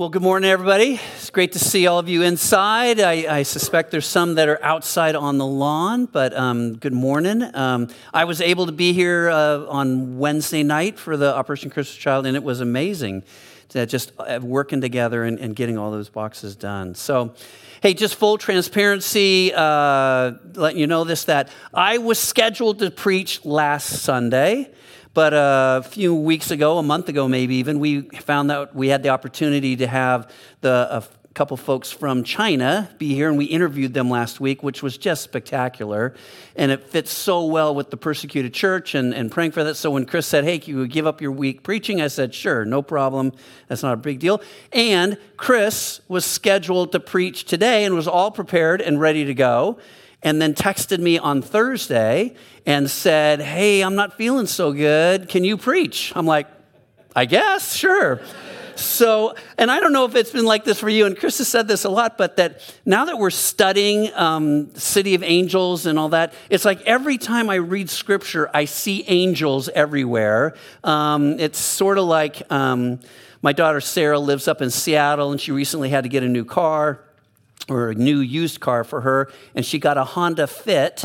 Well, good morning, everybody. It's great to see all of you inside. I, I suspect there's some that are outside on the lawn, but um, good morning. Um, I was able to be here uh, on Wednesday night for the Operation Christmas Child, and it was amazing to just uh, working together and, and getting all those boxes done. So, hey, just full transparency, uh, letting you know this that I was scheduled to preach last Sunday. But uh, a few weeks ago, a month ago maybe even, we found that we had the opportunity to have the, a couple folks from China be here, and we interviewed them last week, which was just spectacular. And it fits so well with the persecuted church and, and praying for that. So when Chris said, Hey, can you give up your week preaching? I said, Sure, no problem. That's not a big deal. And Chris was scheduled to preach today and was all prepared and ready to go and then texted me on Thursday and said, Hey, I'm not feeling so good. Can you preach? I'm like, I guess, sure. So, and I don't know if it's been like this for you, and Chris has said this a lot, but that now that we're studying um, City of Angels and all that, it's like every time I read scripture, I see angels everywhere. Um, it's sort of like um, my daughter Sarah lives up in Seattle, and she recently had to get a new car or a new used car for her, and she got a Honda Fit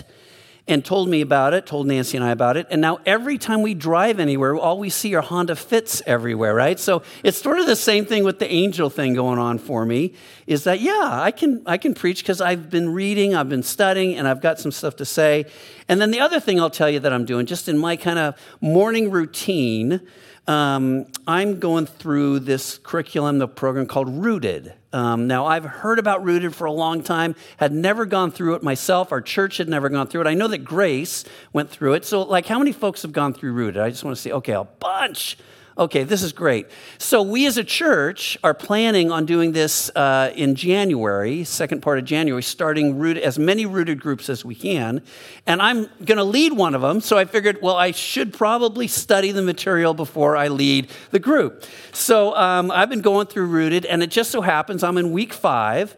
and told me about it, told Nancy and I about it. And now every time we drive anywhere, all we see are Honda Fits everywhere, right? So it's sort of the same thing with the angel thing going on for me is that, yeah, I can, I can preach because I've been reading, I've been studying, and I've got some stuff to say. And then the other thing I'll tell you that I'm doing, just in my kind of morning routine, um, I'm going through this curriculum, the program called Rooted. Um, now, I've heard about Rooted for a long time, had never gone through it myself. Our church had never gone through it. I know that Grace went through it. So, like, how many folks have gone through Rooted? I just want to say, okay, a bunch. Okay, this is great. So, we as a church are planning on doing this uh, in January, second part of January, starting rooted, as many rooted groups as we can. And I'm going to lead one of them. So, I figured, well, I should probably study the material before I lead the group. So, um, I've been going through rooted, and it just so happens I'm in week five.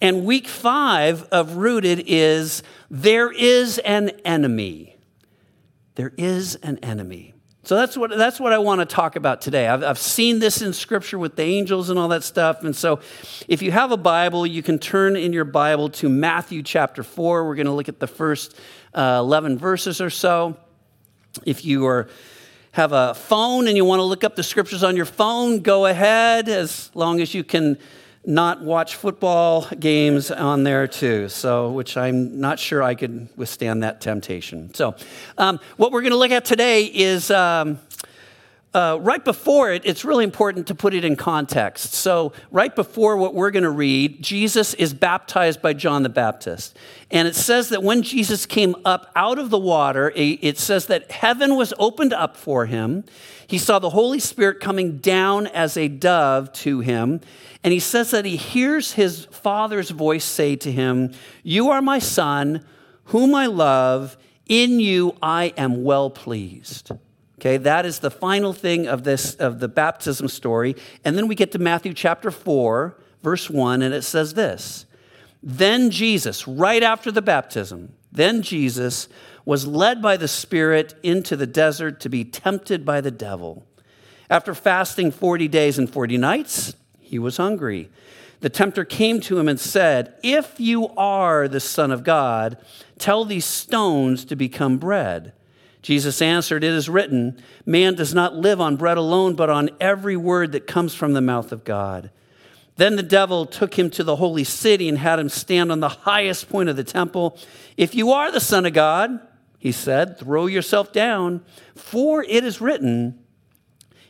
And week five of rooted is there is an enemy. There is an enemy. So that's what, that's what I want to talk about today. I've, I've seen this in scripture with the angels and all that stuff. And so if you have a Bible, you can turn in your Bible to Matthew chapter 4. We're going to look at the first uh, 11 verses or so. If you are have a phone and you want to look up the scriptures on your phone, go ahead as long as you can not watch football games on there too, so which I'm not sure I could withstand that temptation. So, um, what we're going to look at today is um, uh, right before it, it's really important to put it in context. So, right before what we're going to read, Jesus is baptized by John the Baptist. And it says that when Jesus came up out of the water, it says that heaven was opened up for him. He saw the Holy Spirit coming down as a dove to him. And he says that he hears his father's voice say to him, You are my son, whom I love. In you I am well pleased. Okay, that is the final thing of this of the baptism story. And then we get to Matthew chapter 4, verse 1, and it says this. Then Jesus, right after the baptism, then Jesus was led by the Spirit into the desert to be tempted by the devil. After fasting 40 days and 40 nights, he was hungry. The tempter came to him and said, If you are the Son of God, tell these stones to become bread. Jesus answered, It is written, Man does not live on bread alone, but on every word that comes from the mouth of God. Then the devil took him to the holy city and had him stand on the highest point of the temple. If you are the Son of God, he said, throw yourself down, for it is written,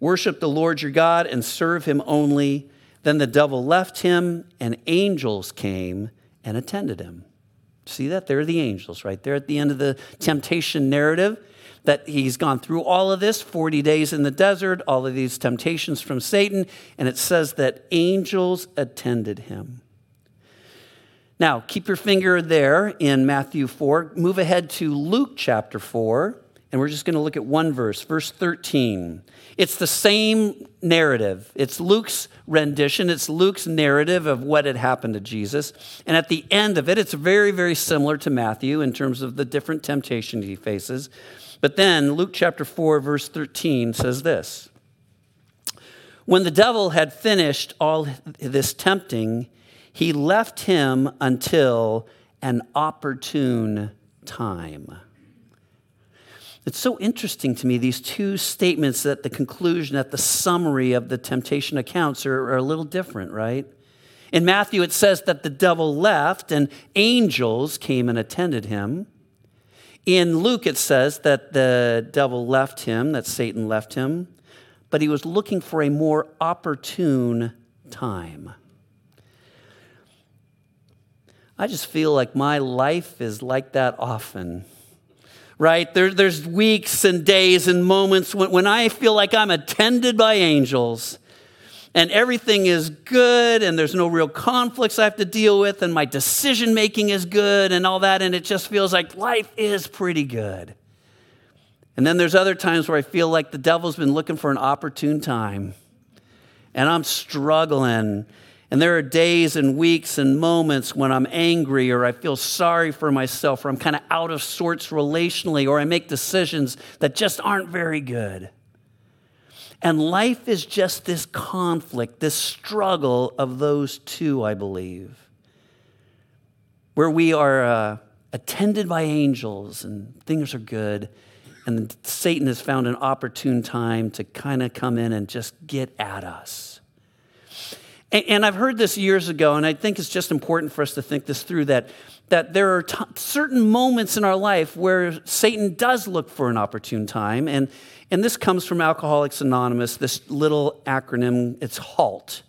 Worship the Lord your God and serve him only. Then the devil left him, and angels came and attended him. See that? They're the angels right there at the end of the temptation narrative. That he's gone through all of this 40 days in the desert, all of these temptations from Satan, and it says that angels attended him. Now, keep your finger there in Matthew 4. Move ahead to Luke chapter 4, and we're just going to look at one verse, verse 13. It's the same narrative. It's Luke's rendition, it's Luke's narrative of what had happened to Jesus. And at the end of it, it's very, very similar to Matthew in terms of the different temptations he faces. But then Luke chapter 4, verse 13 says this When the devil had finished all this tempting, he left him until an opportune time. It's so interesting to me, these two statements at the conclusion, at the summary of the temptation accounts are, are, a little different, right? In Matthew, it says that the devil left and angels came and attended him. In Luke, it says that the devil left him, that Satan left him, but he was looking for a more opportune time. I just feel like my life is like that often right? There, there's weeks and days and moments when, when I feel like I'm attended by angels and everything is good and there's no real conflicts I have to deal with and my decision making is good and all that. And it just feels like life is pretty good. And then there's other times where I feel like the devil's been looking for an opportune time and I'm struggling and there are days and weeks and moments when I'm angry or I feel sorry for myself or I'm kind of out of sorts relationally or I make decisions that just aren't very good. And life is just this conflict, this struggle of those two, I believe, where we are uh, attended by angels and things are good. And Satan has found an opportune time to kind of come in and just get at us. And, I've heard this years ago, and I think it's just important for us to think this through that, that there are t- certain moments in our life where Satan does look for an opportune time. And, and this comes from Alcoholics Anonymous, this little acronym, it's HALT.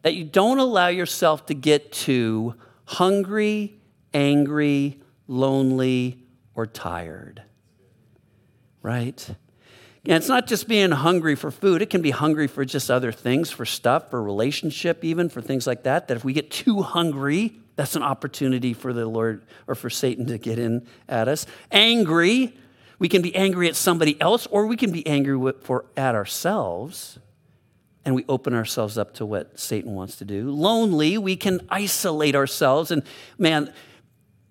That you don't allow yourself to get too hungry, angry, lonely, or tired. Right? And it's not just being hungry for food, it can be hungry for just other things, for stuff, for relationship, even for things like that. That if we get too hungry, that's an opportunity for the Lord or for Satan to get in at us. Angry, we can be angry at somebody else, or we can be angry with, for, at ourselves, and we open ourselves up to what Satan wants to do. Lonely, we can isolate ourselves, and man,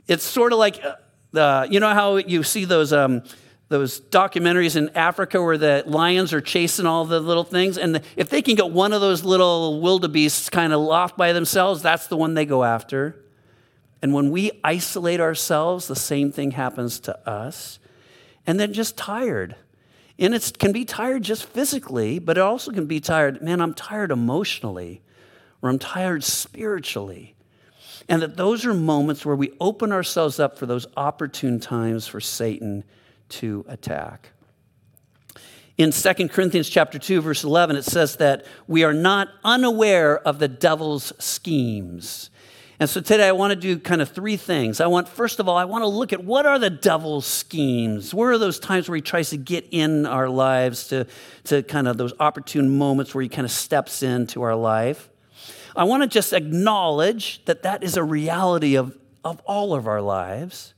it's sort of like, uh, you know how you see those. Um, those documentaries in Africa where the lions are chasing all the little things. And if they can get one of those little wildebeests kind of off by themselves, that's the one they go after. And when we isolate ourselves, the same thing happens to us. And then just tired. And it can be tired just physically, but it also can be tired. Man, I'm tired emotionally, or I'm tired spiritually. And that those are moments where we open ourselves up for those opportune times for Satan to attack. In 2 Corinthians chapter 2 verse 11 it says that we are not unaware of the devil's schemes. And so today I want to do kind of three things. I want first of all I want to look at what are the devil's schemes? Where are those times where he tries to get in our lives to to kind of those opportune moments where he kind of steps into our life? I want to just acknowledge that that is a reality of of all of our lives.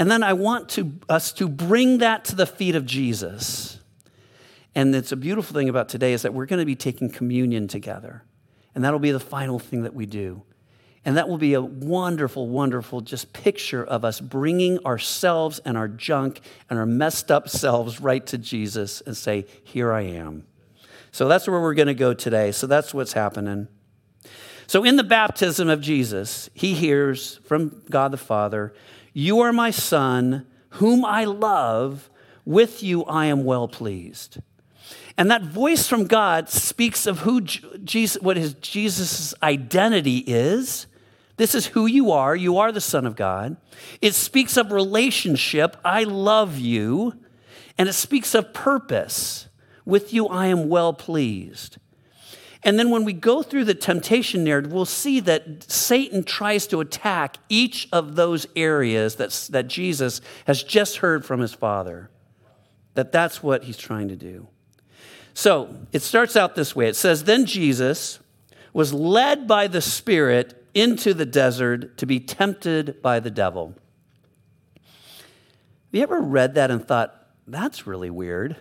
And then I want to, us to bring that to the feet of Jesus. And it's a beautiful thing about today is that we're going to be taking communion together. And that'll be the final thing that we do. And that will be a wonderful, wonderful just picture of us bringing ourselves and our junk and our messed up selves right to Jesus and say, Here I am. So that's where we're going to go today. So that's what's happening. So in the baptism of Jesus, he hears from God the Father, you are my son, whom I love. With you I am well pleased. And that voice from God speaks of who Jesus, what his Jesus' identity is. This is who you are. You are the Son of God. It speaks of relationship. I love you. And it speaks of purpose. With you I am well pleased. And then when we go through the temptation narrative, we'll see that Satan tries to attack each of those areas that, that Jesus has just heard from his Father. That that's what he's trying to do. So it starts out this way it says, Then Jesus was led by the Spirit into the desert to be tempted by the devil. Have you ever read that and thought, that's really weird?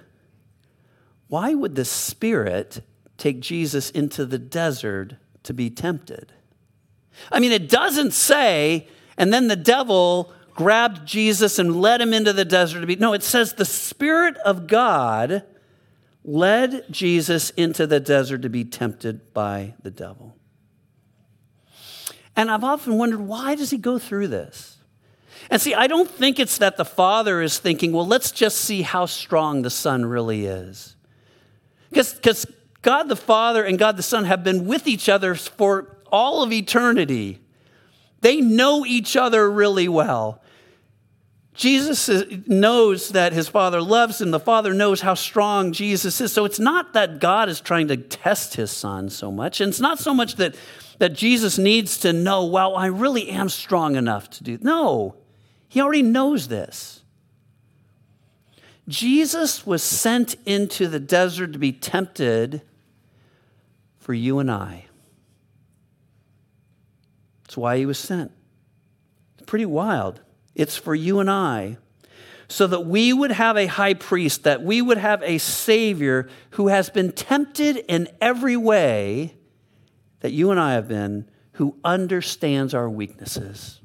Why would the Spirit take Jesus into the desert to be tempted? I mean, it doesn't say, and then the devil grabbed Jesus and led him into the desert to be. No, it says the Spirit of God led Jesus into the desert to be tempted by the devil. And I've often wondered why does he go through this? And see, I don't think it's that the Father is thinking, well, let's just see how strong the Son really is. Because God the Father and God the Son have been with each other for all of eternity. They know each other really well. Jesus knows that his Father loves him. The Father knows how strong Jesus is. So it's not that God is trying to test his Son so much. And it's not so much that, that Jesus needs to know, well, I really am strong enough to do. No, he already knows this. Jesus was sent into the desert to be tempted for you and I. That's why he was sent. It's pretty wild. It's for you and I. So that we would have a high priest, that we would have a Savior who has been tempted in every way that you and I have been, who understands our weaknesses.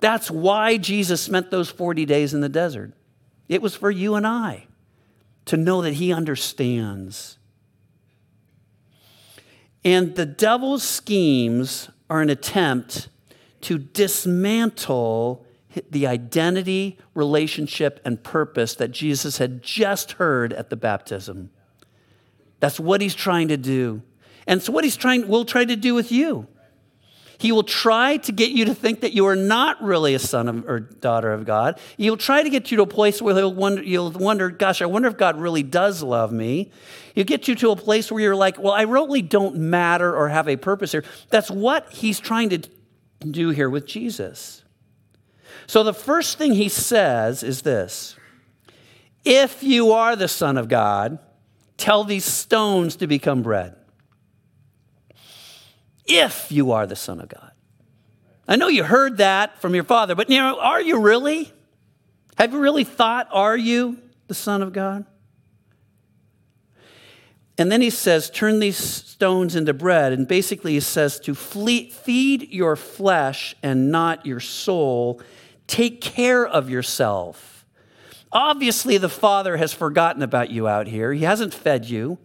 That's why Jesus spent those 40 days in the desert. It was for you and I to know that He understands. And the devil's schemes are an attempt to dismantle the identity, relationship, and purpose that Jesus had just heard at the baptism. That's what he's trying to do. And so what he's trying will try to do with you. He will try to get you to think that you are not really a son of, or daughter of God. He'll try to get you to a place where he'll wonder, you'll wonder, gosh, I wonder if God really does love me. He'll get you to a place where you're like, well, I really don't matter or have a purpose here. That's what he's trying to do here with Jesus. So the first thing he says is this If you are the Son of God, tell these stones to become bread if you are the Son of God. I know you heard that from your father, but you know, are you really? Have you really thought, are you the Son of God? And then he says, turn these stones into bread. And basically, he says to flee, feed your flesh and not your soul. Take care of yourself. Obviously, the Father has forgotten about you out here, He hasn't fed you.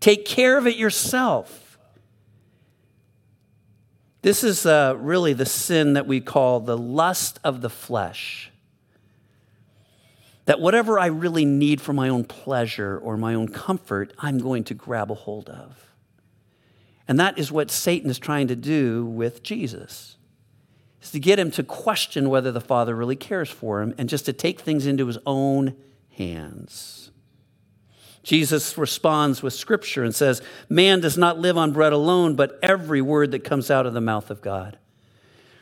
Take care of it yourself. This is uh, really the sin that we call the lust of the flesh. That whatever I really need for my own pleasure or my own comfort, I'm going to grab a hold of. And that is what Satan is trying to do with Jesus. Is to get him to question whether the Father really cares for him and just to take things into his own hands. Jesus responds with scripture and says, Man does not live on bread alone, but every word that comes out of the mouth of God.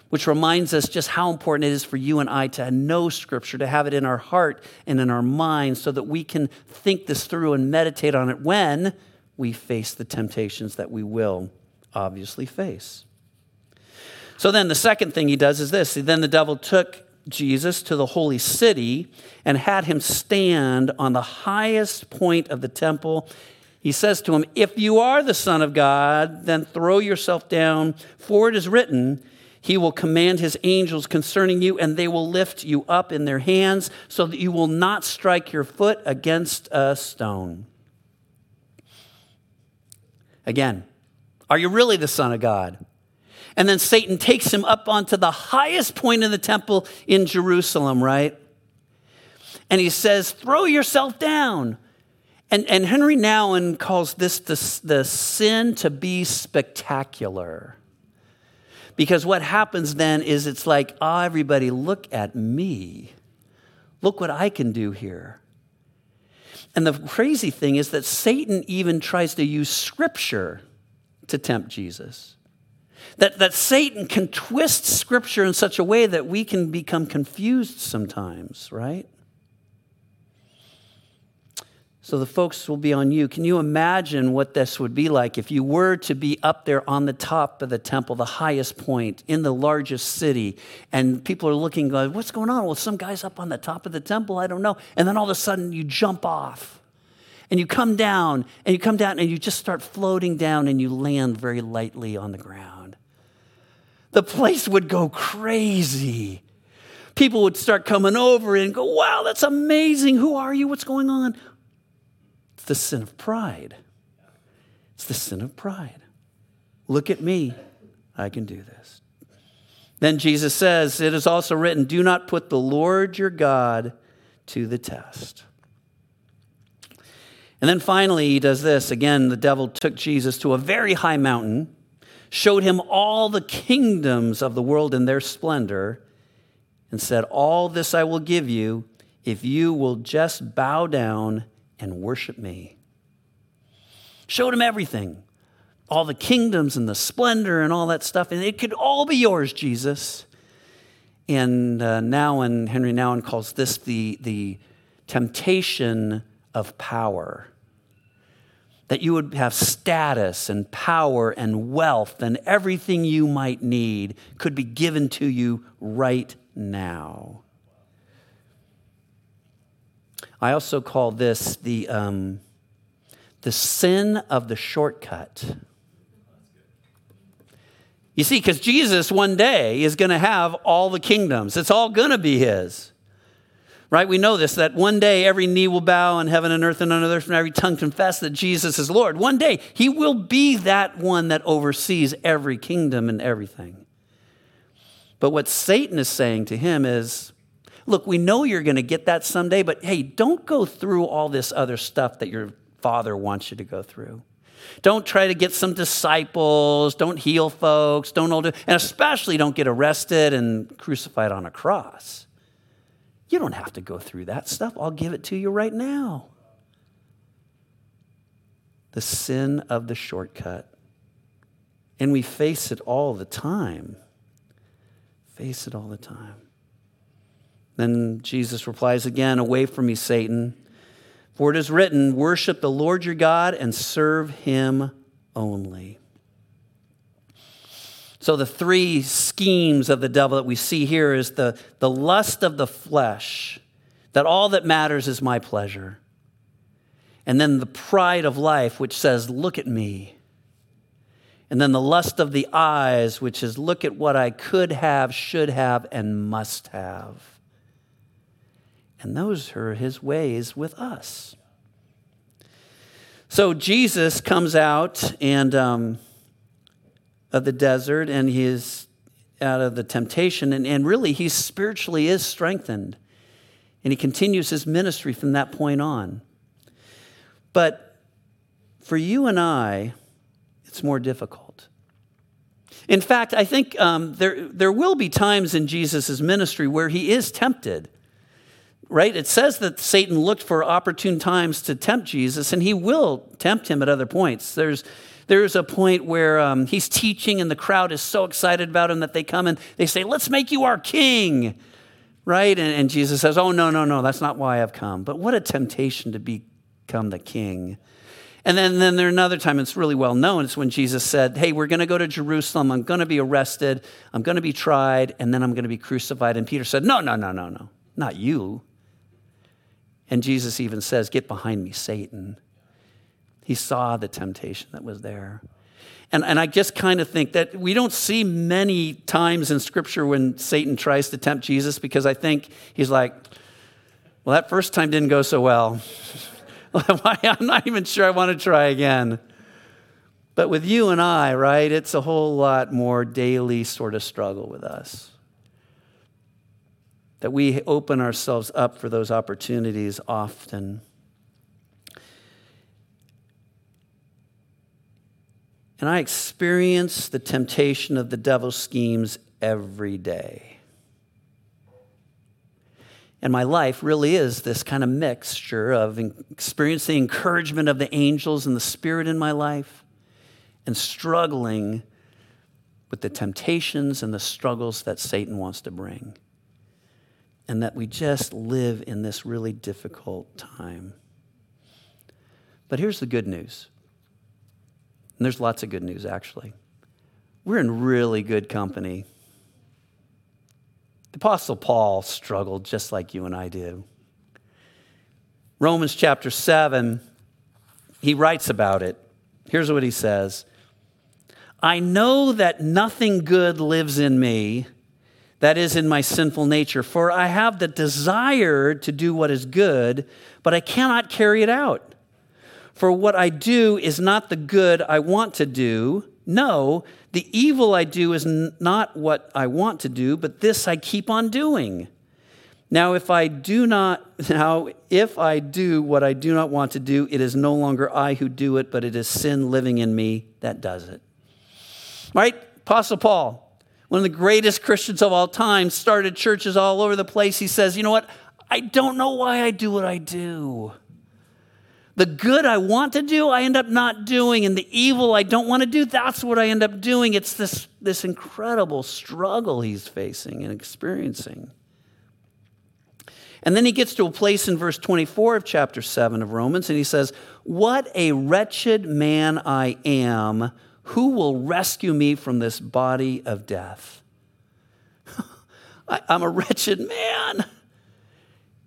Which reminds us just how important it is for you and I to know scripture, to have it in our heart and in our mind, so that we can think this through and meditate on it when we face the temptations that we will obviously face. So then the second thing he does is this. Then the devil took Jesus to the holy city and had him stand on the highest point of the temple. He says to him, If you are the Son of God, then throw yourself down, for it is written, He will command His angels concerning you, and they will lift you up in their hands, so that you will not strike your foot against a stone. Again, are you really the Son of God? And then Satan takes him up onto the highest point in the temple in Jerusalem, right? And he says, Throw yourself down. And, and Henry Nouwen calls this the, the sin to be spectacular. Because what happens then is it's like, oh, everybody, look at me. Look what I can do here. And the crazy thing is that Satan even tries to use scripture to tempt Jesus. That, that Satan can twist scripture in such a way that we can become confused sometimes, right? So the folks will be on you. Can you imagine what this would be like if you were to be up there on the top of the temple, the highest point in the largest city, and people are looking, going, What's going on? Well, some guy's up on the top of the temple, I don't know. And then all of a sudden you jump off and you come down and you come down and you just start floating down and you land very lightly on the ground. The place would go crazy. People would start coming over and go, Wow, that's amazing. Who are you? What's going on? It's the sin of pride. It's the sin of pride. Look at me. I can do this. Then Jesus says, It is also written, Do not put the Lord your God to the test. And then finally, he does this. Again, the devil took Jesus to a very high mountain, showed him all the kingdoms of the world in their splendor, and said, All this I will give you if you will just bow down and worship me. Showed him everything, all the kingdoms and the splendor and all that stuff, and it could all be yours, Jesus. And uh, Nouwen, Henry Nouwen calls this the, the temptation of power. That you would have status and power and wealth and everything you might need could be given to you right now. I also call this the, um, the sin of the shortcut. You see, because Jesus one day is going to have all the kingdoms, it's all going to be his. Right? We know this that one day every knee will bow in heaven and earth and under earth, and every tongue confess that Jesus is Lord. One day he will be that one that oversees every kingdom and everything. But what Satan is saying to him is, Look, we know you're going to get that someday, but hey, don't go through all this other stuff that your father wants you to go through. Don't try to get some disciples. Don't heal folks. Don't and especially don't get arrested and crucified on a cross. You don't have to go through that stuff. I'll give it to you right now. The sin of the shortcut. And we face it all the time. Face it all the time. Then Jesus replies again, Away from me, Satan. For it is written, Worship the Lord your God and serve him only. So, the three schemes of the devil that we see here is the, the lust of the flesh, that all that matters is my pleasure. And then the pride of life, which says, Look at me. And then the lust of the eyes, which is, Look at what I could have, should have, and must have. And those are his ways with us. So Jesus comes out and um, of the desert and he is out of the temptation, and, and really he spiritually is strengthened. And he continues his ministry from that point on. But for you and I, it's more difficult. In fact, I think um, there, there will be times in Jesus' ministry where he is tempted right? It says that Satan looked for opportune times to tempt Jesus, and he will tempt him at other points. There's there's a point where um, he's teaching, and the crowd is so excited about him that they come and they say, Let's make you our king, right? And, and Jesus says, Oh, no, no, no, that's not why I've come. But what a temptation to become the king. And then, then there's another time, it's really well known, it's when Jesus said, Hey, we're going to go to Jerusalem. I'm going to be arrested. I'm going to be tried, and then I'm going to be crucified. And Peter said, No, no, no, no, no, not you. And Jesus even says, Get behind me, Satan. He saw the temptation that was there. And, and I just kind of think that we don't see many times in Scripture when Satan tries to tempt Jesus because I think he's like, well, that first time didn't go so well. I'm not even sure I want to try again. But with you and I, right, it's a whole lot more daily sort of struggle with us that we open ourselves up for those opportunities often. And I experience the temptation of the devil's schemes every day. And my life really is this kind of mixture of experiencing the encouragement of the angels and the Spirit in my life and struggling with the temptations and the struggles that Satan wants to bring. And that we just live in this really difficult time. But here's the good news. And there's lots of good news, actually. We're in really good company. The Apostle Paul struggled just like you and I do. Romans chapter 7, he writes about it. Here's what he says I know that nothing good lives in me, that is, in my sinful nature, for I have the desire to do what is good, but I cannot carry it out. For what I do is not the good I want to do. No, the evil I do is n- not what I want to do, but this I keep on doing. Now, if I do not, now, if I do what I do not want to do, it is no longer I who do it, but it is sin living in me that does it. Right? Apostle Paul, one of the greatest Christians of all time, started churches all over the place. He says, You know what? I don't know why I do what I do. The good I want to do, I end up not doing. And the evil I don't want to do, that's what I end up doing. It's this, this incredible struggle he's facing and experiencing. And then he gets to a place in verse 24 of chapter 7 of Romans, and he says, What a wretched man I am. Who will rescue me from this body of death? I, I'm a wretched man.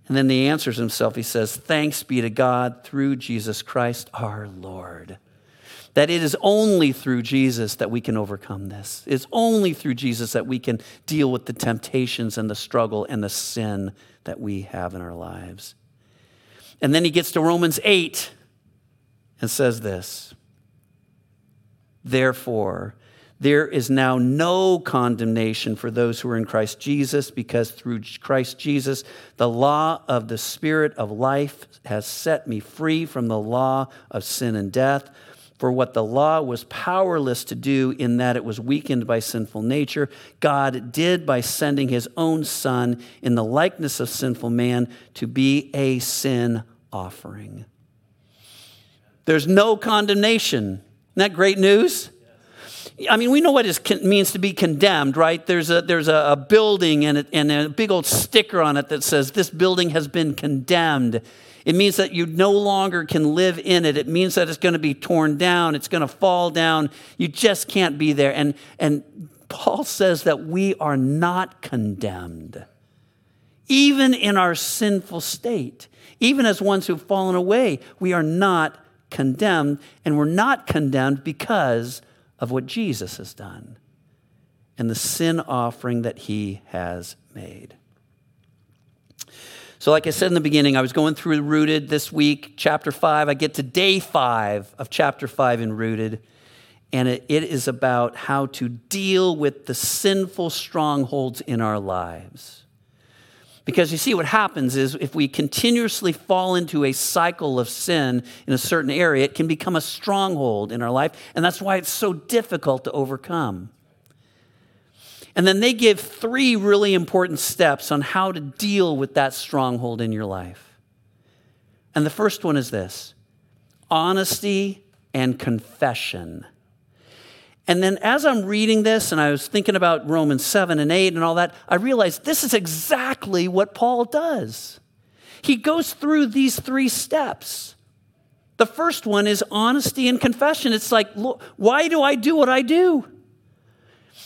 And then he answers himself. He says, Thanks be to God through Jesus Christ our Lord. That it is only through Jesus that we can overcome this. It's only through Jesus that we can deal with the temptations and the struggle and the sin that we have in our lives. And then he gets to Romans 8 and says this Therefore, there is now no condemnation for those who are in Christ Jesus, because through Christ Jesus, the law of the Spirit of life has set me free from the law of sin and death. For what the law was powerless to do, in that it was weakened by sinful nature, God did by sending his own Son in the likeness of sinful man to be a sin offering. There's no condemnation. Isn't that great news? I mean, we know what it means to be condemned, right? There's a, there's a, a building and a, and a big old sticker on it that says, This building has been condemned. It means that you no longer can live in it. It means that it's going to be torn down, it's going to fall down. You just can't be there. And, and Paul says that we are not condemned, even in our sinful state. Even as ones who've fallen away, we are not condemned. And we're not condemned because of what Jesus has done and the sin offering that he has made. So, like I said in the beginning, I was going through Rooted this week, chapter five. I get to day five of chapter five in Rooted, and it, it is about how to deal with the sinful strongholds in our lives. Because you see, what happens is if we continuously fall into a cycle of sin in a certain area, it can become a stronghold in our life. And that's why it's so difficult to overcome. And then they give three really important steps on how to deal with that stronghold in your life. And the first one is this honesty and confession. And then as I'm reading this and I was thinking about Romans 7 and 8 and all that, I realized this is exactly what Paul does. He goes through these three steps. The first one is honesty and confession. It's like, look, why do I do what I do?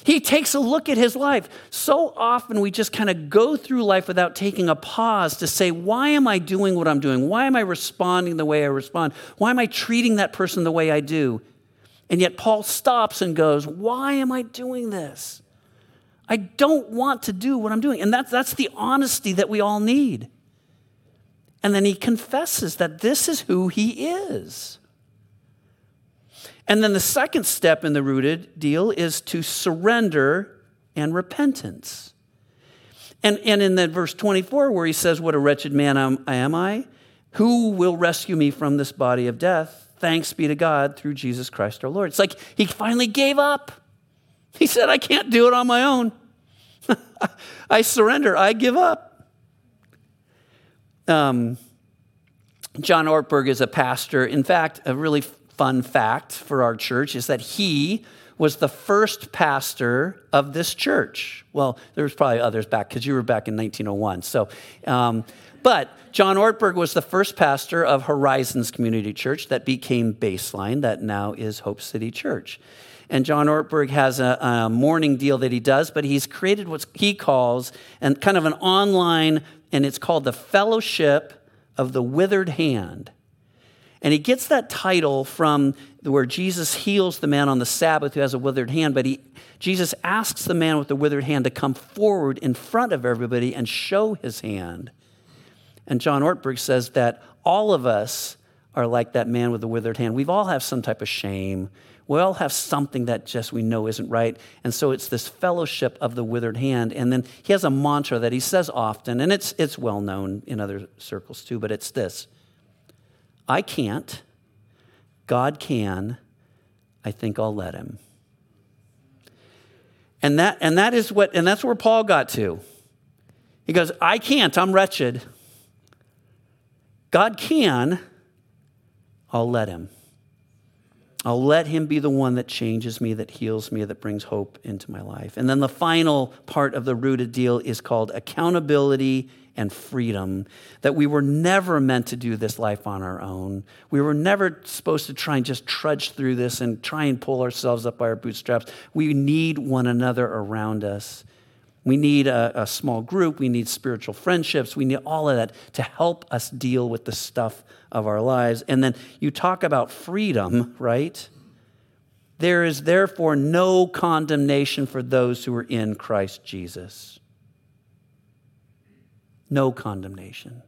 He takes a look at his life. So often we just kind of go through life without taking a pause to say, why am I doing what I'm doing? Why am I responding the way I respond? Why am I treating that person the way I do? And yet Paul stops and goes, Why am I doing this? I don't want to do what I'm doing. And that's, that's the honesty that we all need. And then he confesses that this is who he is. And then the second step in the rooted deal is to surrender and repentance. And, and in that verse 24, where he says, What a wretched man am, am I? Who will rescue me from this body of death? Thanks be to God through Jesus Christ our Lord. It's like he finally gave up. He said, I can't do it on my own. I surrender, I give up. Um, John Ortberg is a pastor. In fact, a really fun fact for our church is that he was the first pastor of this church. Well, there was probably others back because you were back in 1901. So, um, but John Ortberg was the first pastor of Horizons Community Church that became Baseline, that now is Hope City Church. And John Ortberg has a, a morning deal that he does, but he's created what he calls and kind of an online, and it's called the Fellowship of the Withered Hand. And he gets that title from where Jesus heals the man on the Sabbath who has a withered hand, but he, Jesus asks the man with the withered hand to come forward in front of everybody and show his hand. And John Ortberg says that all of us are like that man with the withered hand. We've all have some type of shame. We all have something that just we know isn't right. And so it's this fellowship of the withered hand. And then he has a mantra that he says often, and it's, it's well known in other circles too, but it's this I can't. God can. I think I'll let him. And that, and that is what, and that's where Paul got to. He goes, I can't, I'm wretched. God can, I'll let him. I'll let him be the one that changes me, that heals me, that brings hope into my life. And then the final part of the rooted deal is called accountability and freedom. That we were never meant to do this life on our own. We were never supposed to try and just trudge through this and try and pull ourselves up by our bootstraps. We need one another around us. We need a, a small group. We need spiritual friendships. We need all of that to help us deal with the stuff of our lives. And then you talk about freedom, right? There is therefore no condemnation for those who are in Christ Jesus. No condemnation.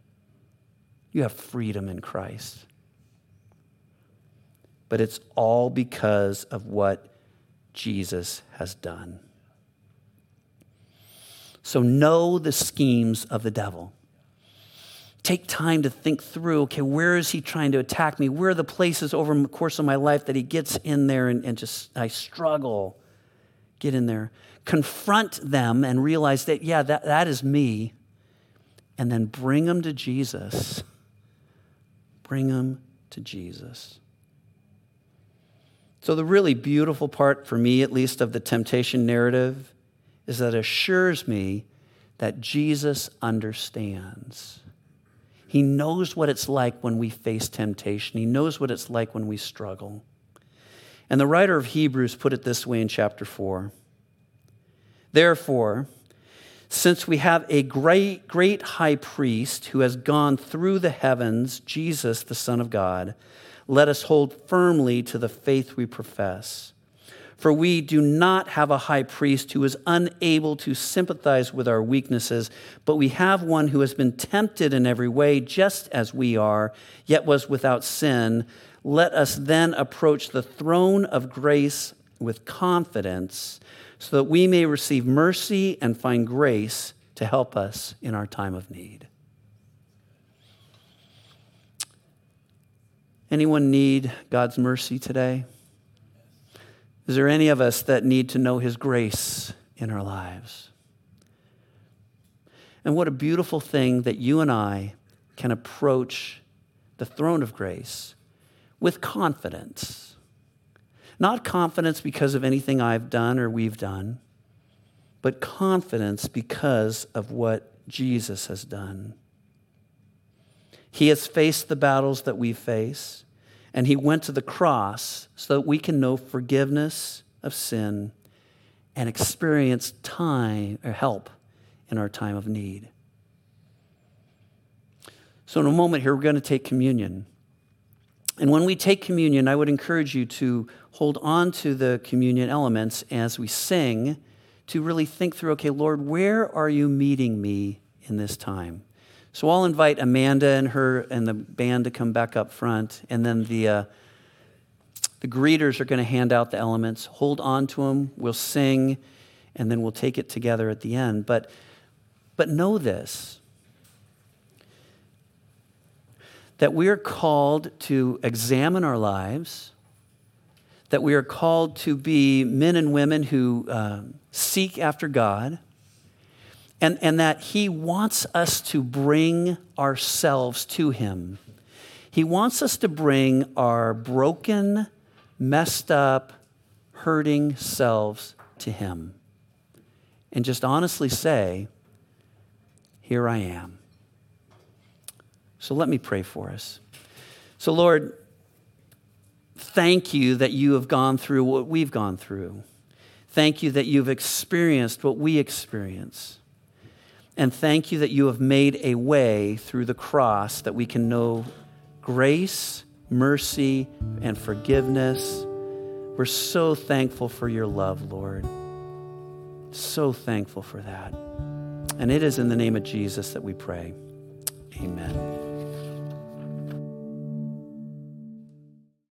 You have freedom in Christ. But it's all because of what Jesus has done. So know the schemes of the devil take time to think through okay, where is he trying to attack me? Where are the places over the course of my life that he gets in there and, and just, I struggle? Get in there. Confront them and realize that, yeah, that, that is me. And then bring them to Jesus. Bring them to Jesus. So, the really beautiful part, for me at least, of the temptation narrative is that it assures me that Jesus understands. He knows what it's like when we face temptation, He knows what it's like when we struggle. And the writer of Hebrews put it this way in chapter 4 Therefore, since we have a great, great high priest who has gone through the heavens, Jesus, the Son of God, let us hold firmly to the faith we profess. For we do not have a high priest who is unable to sympathize with our weaknesses, but we have one who has been tempted in every way, just as we are, yet was without sin. Let us then approach the throne of grace with confidence, so that we may receive mercy and find grace to help us in our time of need. Anyone need God's mercy today? Is there any of us that need to know His grace in our lives? And what a beautiful thing that you and I can approach the throne of grace with confidence. Not confidence because of anything I've done or we've done, but confidence because of what Jesus has done. He has faced the battles that we face and he went to the cross so that we can know forgiveness of sin and experience time or help in our time of need. So, in a moment here, we're going to take communion. And when we take communion, I would encourage you to hold on to the communion elements as we sing to really think through okay, Lord, where are you meeting me in this time? So I'll invite Amanda and her and the band to come back up front, and then the uh, the greeters are going to hand out the elements. Hold on to them. We'll sing, and then we'll take it together at the end. But but know this that we are called to examine our lives, that we are called to be men and women who uh, seek after God and, and that He wants us to bring ourselves to Him. He wants us to bring our broken, messed up, hurting selves to Him and just honestly say, Here I am. So let me pray for us. So, Lord, thank you that you have gone through what we've gone through. Thank you that you've experienced what we experience. And thank you that you have made a way through the cross that we can know grace, mercy, and forgiveness. We're so thankful for your love, Lord. So thankful for that. And it is in the name of Jesus that we pray. Amen.